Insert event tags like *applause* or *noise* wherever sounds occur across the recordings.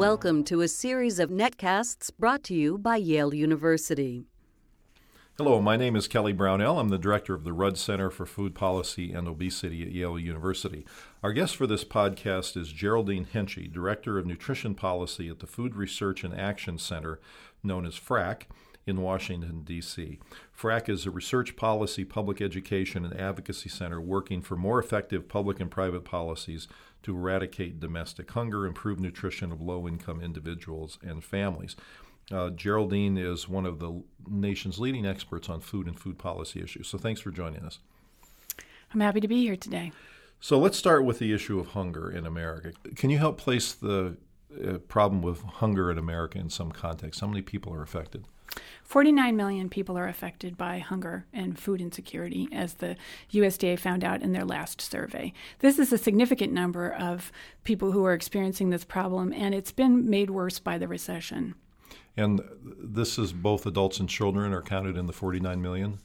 Welcome to a series of netcasts brought to you by Yale University. Hello, my name is Kelly Brownell. I'm the director of the Rudd Center for Food Policy and Obesity at Yale University. Our guest for this podcast is Geraldine Henchy, director of nutrition policy at the Food Research and Action Center, known as FRAC in Washington, D.C. FRAC is a research policy, public education, and advocacy center working for more effective public and private policies to eradicate domestic hunger, improve nutrition of low income individuals and families. Uh, Geraldine is one of the nation's leading experts on food and food policy issues. So thanks for joining us. I'm happy to be here today. So let's start with the issue of hunger in America. Can you help place the uh, problem with hunger in America in some context? How many people are affected? 49 million people are affected by hunger and food insecurity, as the USDA found out in their last survey. This is a significant number of people who are experiencing this problem, and it's been made worse by the recession. And this is both adults and children are counted in the 49 million?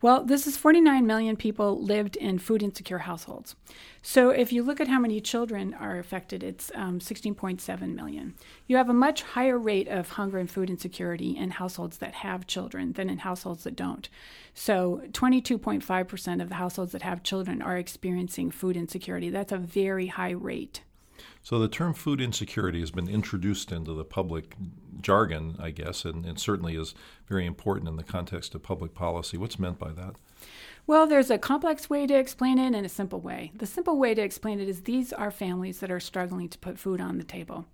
Well, this is 49 million people lived in food insecure households. So if you look at how many children are affected, it's um, 16.7 million. You have a much higher rate of hunger and food insecurity in households that have children than in households that don't. So 22.5% of the households that have children are experiencing food insecurity. That's a very high rate. So the term food insecurity has been introduced into the public jargon, I guess, and, and certainly is very important in the context of public policy. What's meant by that? Well, there's a complex way to explain it and a simple way. The simple way to explain it is these are families that are struggling to put food on the table.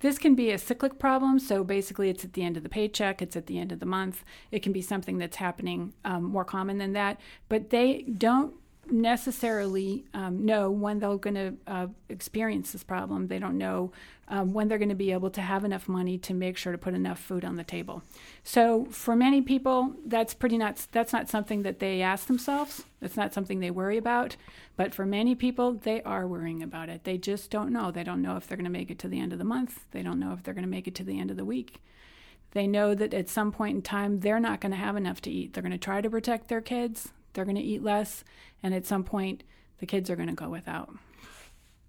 This can be a cyclic problem, so basically it's at the end of the paycheck, it's at the end of the month. It can be something that's happening um, more common than that, but they don't necessarily um, know when they're going to uh, experience this problem. They don't know um, when they're going to be able to have enough money to make sure to put enough food on the table. So for many people, that's pretty not that's not something that they ask themselves. That's not something they worry about. But for many people, they are worrying about it. They just don't know. They don't know if they're going to make it to the end of the month. They don't know if they're going to make it to the end of the week. They know that at some point in time, they're not going to have enough to eat. They're going to try to protect their kids they're going to eat less, and at some point, the kids are going to go without.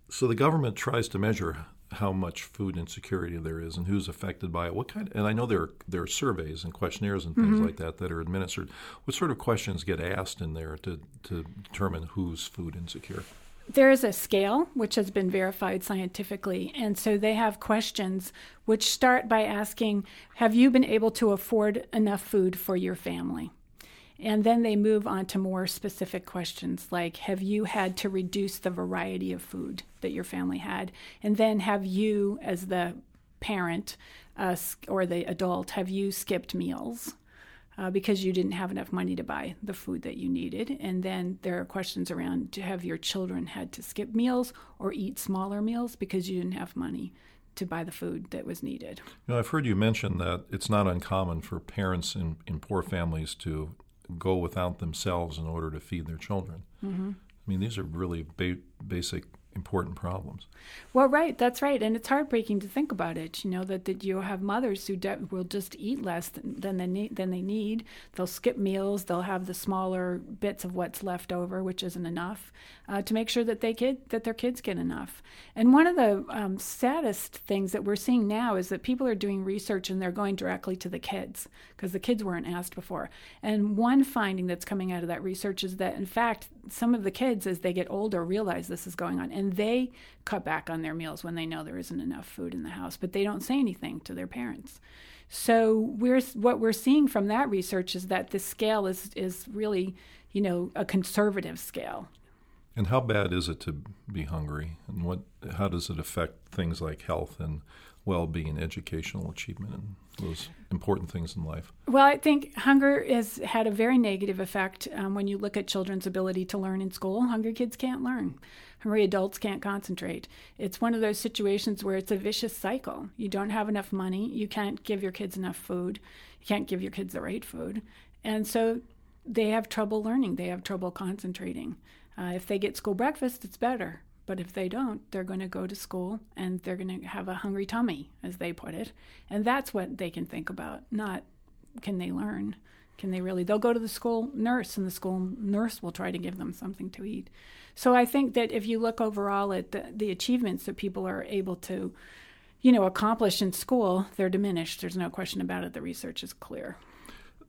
So the government tries to measure how much food insecurity there is and who's affected by it. What kind? And I know there are, there are surveys and questionnaires and things mm-hmm. like that that are administered. What sort of questions get asked in there to to determine who's food insecure? There is a scale which has been verified scientifically, and so they have questions which start by asking, "Have you been able to afford enough food for your family?" And then they move on to more specific questions like Have you had to reduce the variety of food that your family had? And then have you, as the parent uh, or the adult, have you skipped meals? Uh, because you didn't have enough money to buy the food that you needed. And then there are questions around to have your children had to skip meals or eat smaller meals because you didn't have money to buy the food that was needed? You know, I've heard you mention that it's not uncommon for parents in, in poor families to go without themselves in order to feed their children. Mm-hmm. I mean, these are really ba- basic important problems. Well, right, that's right, and it's heartbreaking to think about it. You know that, that you have mothers who de- will just eat less than, than they need. Than they need. They'll skip meals. They'll have the smaller bits of what's left over, which isn't enough, uh, to make sure that they kid that their kids get enough. And one of the um, saddest things that we're seeing now is that people are doing research and they're going directly to the kids because the kids weren't asked before. And one finding that's coming out of that research is that in fact some of the kids, as they get older, realize this is going on and they cut back on their meals when they know there isn't enough food in the house, but they don't say anything to their parents. So we're what we're seeing from that research is that the scale is is really, you know, a conservative scale. And how bad is it to be hungry? And what how does it affect things like health and well-being, educational achievement, and those important things in life? Well, I think hunger has had a very negative effect um, when you look at children's ability to learn in school. Hungry kids can't learn. Hungry adults can't concentrate. It's one of those situations where it's a vicious cycle. You don't have enough money. You can't give your kids enough food. You can't give your kids the right food. And so they have trouble learning. They have trouble concentrating. Uh, if they get school breakfast, it's better. But if they don't, they're going to go to school and they're going to have a hungry tummy, as they put it. And that's what they can think about, not can they learn. Can they really? They'll go to the school nurse, and the school nurse will try to give them something to eat. So I think that if you look overall at the, the achievements that people are able to you know, accomplish in school, they're diminished. There's no question about it. The research is clear.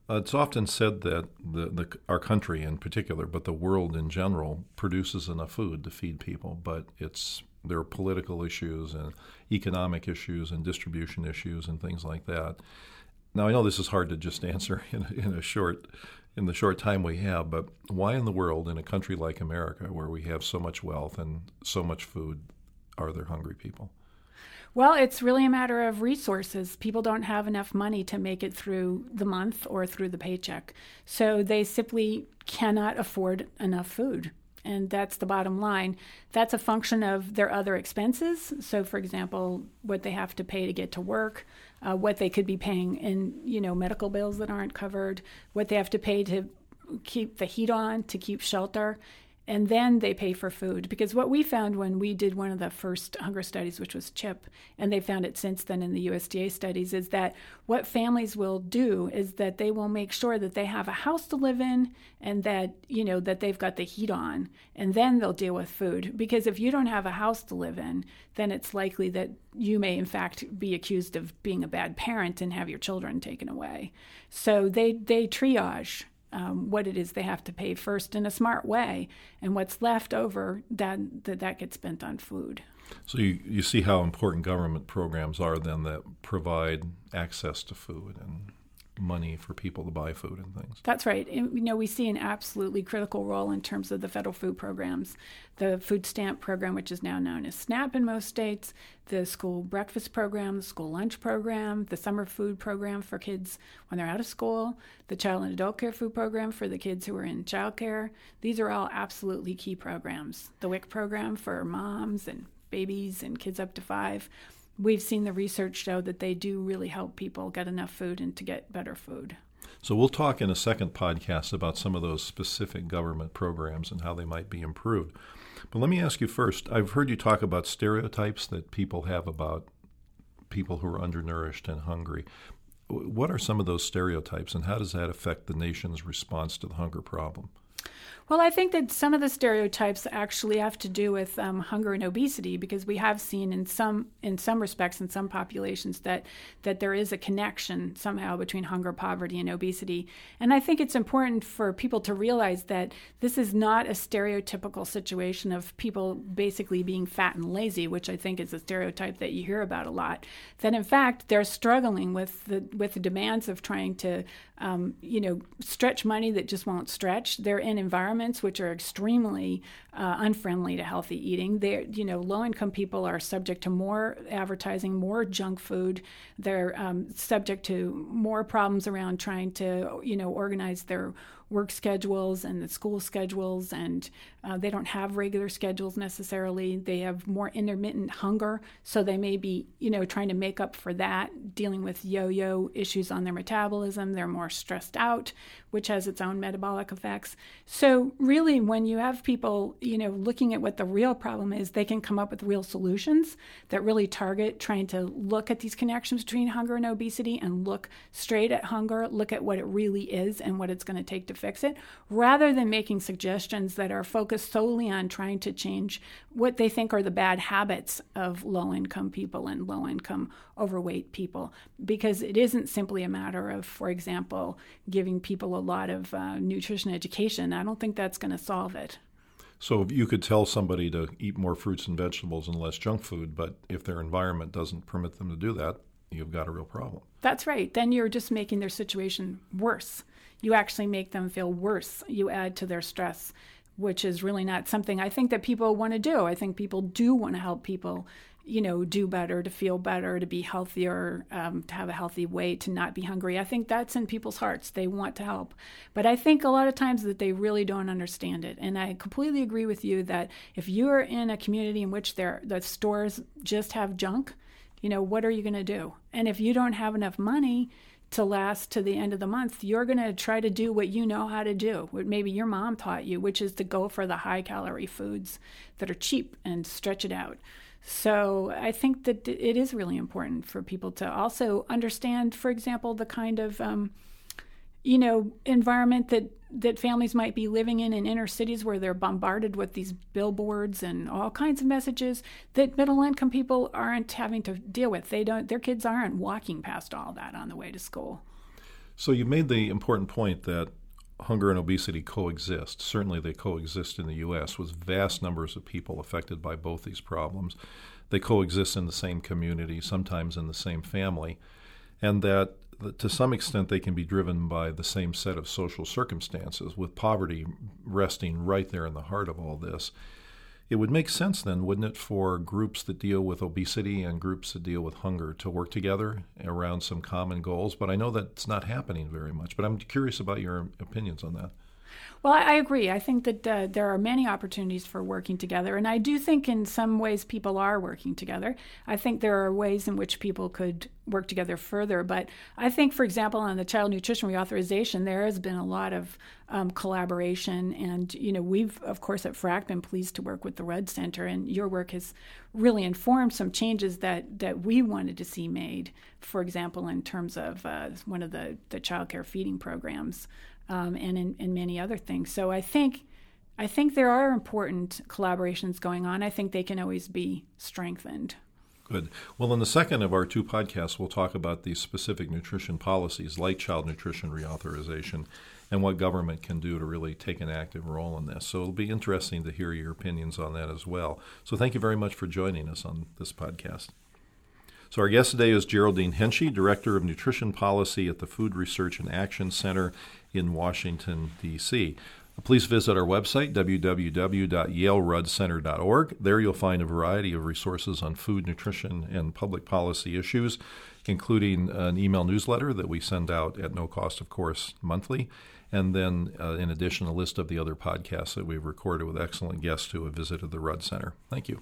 Uh, it's often said that the, the, our country in particular, but the world in general, produces enough food to feed people. But it's there are political issues and economic issues and distribution issues and things like that. Now I know this is hard to just *laughs* answer in, in a short in the short time we have, but why in the world, in a country like America, where we have so much wealth and so much food, are there hungry people? Well, it's really a matter of resources. People don't have enough money to make it through the month or through the paycheck. So they simply cannot afford enough food. And that's the bottom line. That's a function of their other expenses. So, for example, what they have to pay to get to work, uh, what they could be paying in, you know, medical bills that aren't covered, what they have to pay to keep the heat on, to keep shelter and then they pay for food. Because what we found when we did one of the first hunger studies, which was CHIP, and they found it since then in the USDA studies, is that what families will do is that they will make sure that they have a house to live in and that, you know, that they've got the heat on, and then they'll deal with food. Because if you don't have a house to live in, then it's likely that you may, in fact, be accused of being a bad parent and have your children taken away. So they, they triage um, what it is they have to pay first in a smart way, and what's left over that that, that gets spent on food. So you, you see how important government programs are then that provide access to food and money for people to buy food and things. That's right. And, you know, we see an absolutely critical role in terms of the federal food programs, the food stamp program, which is now known as SNAP in most states, the school breakfast program, the school lunch program, the summer food program for kids when they're out of school, the child and adult care food program for the kids who are in child care. These are all absolutely key programs. The WIC program for moms and babies and kids up to five we've seen the research show that they do really help people get enough food and to get better food. So we'll talk in a second podcast about some of those specific government programs and how they might be improved. But let me ask you first I've heard you talk about stereotypes that people have about people who are undernourished and hungry. What are some of those stereotypes and how does that affect the nation's response to the hunger problem? Well, I think that some of the stereotypes actually have to do with um, hunger and obesity because we have seen in some in some respects in some populations that that there is a connection somehow between hunger, poverty, and obesity. And I think it's important for people to realize that this is not a stereotypical situation of people basically being fat and lazy, which I think is a stereotype that you hear about a lot. That in fact they're struggling with the with the demands of trying to um, you know stretch money that just won't stretch. They're environments environments which are extremely uh, unfriendly to healthy eating. They, you know, low-income people are subject to more advertising, more junk food. They're um, subject to more problems around trying to, you know, organize their work schedules and the school schedules, and uh, they don't have regular schedules necessarily. They have more intermittent hunger, so they may be, you know, trying to make up for that, dealing with yo-yo issues on their metabolism. They're more stressed out, which has its own metabolic effects. So really, when you have people, you know, looking at what the real problem is, they can come up with real solutions that really target trying to look at these connections between hunger and obesity and look straight at hunger, look at what it really is and what it's going to take to fix it, rather than making suggestions that are focused solely on trying to change what they think are the bad habits of low income people and low income overweight people. Because it isn't simply a matter of, for example, giving people a lot of uh, nutrition education. I don't think that's going to solve it. So you could tell somebody to eat more fruits and vegetables and less junk food, but if their environment doesn't permit them to do that, you've got a real problem. That's right. Then you're just making their situation worse you actually make them feel worse. You add to their stress, which is really not something I think that people want to do. I think people do want to help people, you know, do better, to feel better, to be healthier, um, to have a healthy weight, to not be hungry. I think that's in people's hearts. They want to help. But I think a lot of times that they really don't understand it. And I completely agree with you that if you're in a community in which there the stores just have junk, you know, what are you going to do? And if you don't have enough money, to last to the end of the month, you're going to try to do what you know how to do, what maybe your mom taught you, which is to go for the high calorie foods that are cheap and stretch it out. So I think that it is really important for people to also understand, for example, the kind of um, you know, environment that that families might be living in in inner cities where they're bombarded with these billboards and all kinds of messages that middle income people aren't having to deal with. They don't their kids aren't walking past all that on the way to school. So you made the important point that hunger and obesity coexist. Certainly, they coexist in the U.S. with vast numbers of people affected by both these problems. They coexist in the same community, sometimes in the same family, and that to some extent they can be driven by the same set of social circumstances, with poverty resting right there in the heart of all this. It would make sense then, wouldn't it, for groups that deal with obesity and groups that deal with hunger to work together around some common goals? But I know that's not happening very much. But I'm curious about your opinions on that. Well, I agree. I think that uh, there are many opportunities for working together. And I do think in some ways people are working together. I think there are ways in which people could work together further. But I think, for example, on the child nutrition reauthorization, there has been a lot of um, collaboration. And, you know, we've, of course, at FRAC been pleased to work with the Rudd Center. And your work has really informed some changes that, that we wanted to see made. For example, in terms of uh, one of the, the child care feeding programs um, and in, in many other things. So I think I think there are important collaborations going on. I think they can always be strengthened. Good. Well, in the second of our two podcasts, we'll talk about these specific nutrition policies like child nutrition reauthorization and what government can do to really take an active role in this. So it'll be interesting to hear your opinions on that as well. So thank you very much for joining us on this podcast. So, our guest today is Geraldine Henchy, Director of Nutrition Policy at the Food Research and Action Center in Washington, D.C. Please visit our website, www.yaleruddcenter.org. There you'll find a variety of resources on food, nutrition, and public policy issues, including an email newsletter that we send out at no cost, of course, monthly. And then, uh, in addition, a list of the other podcasts that we've recorded with excellent guests who have visited the Rudd Center. Thank you.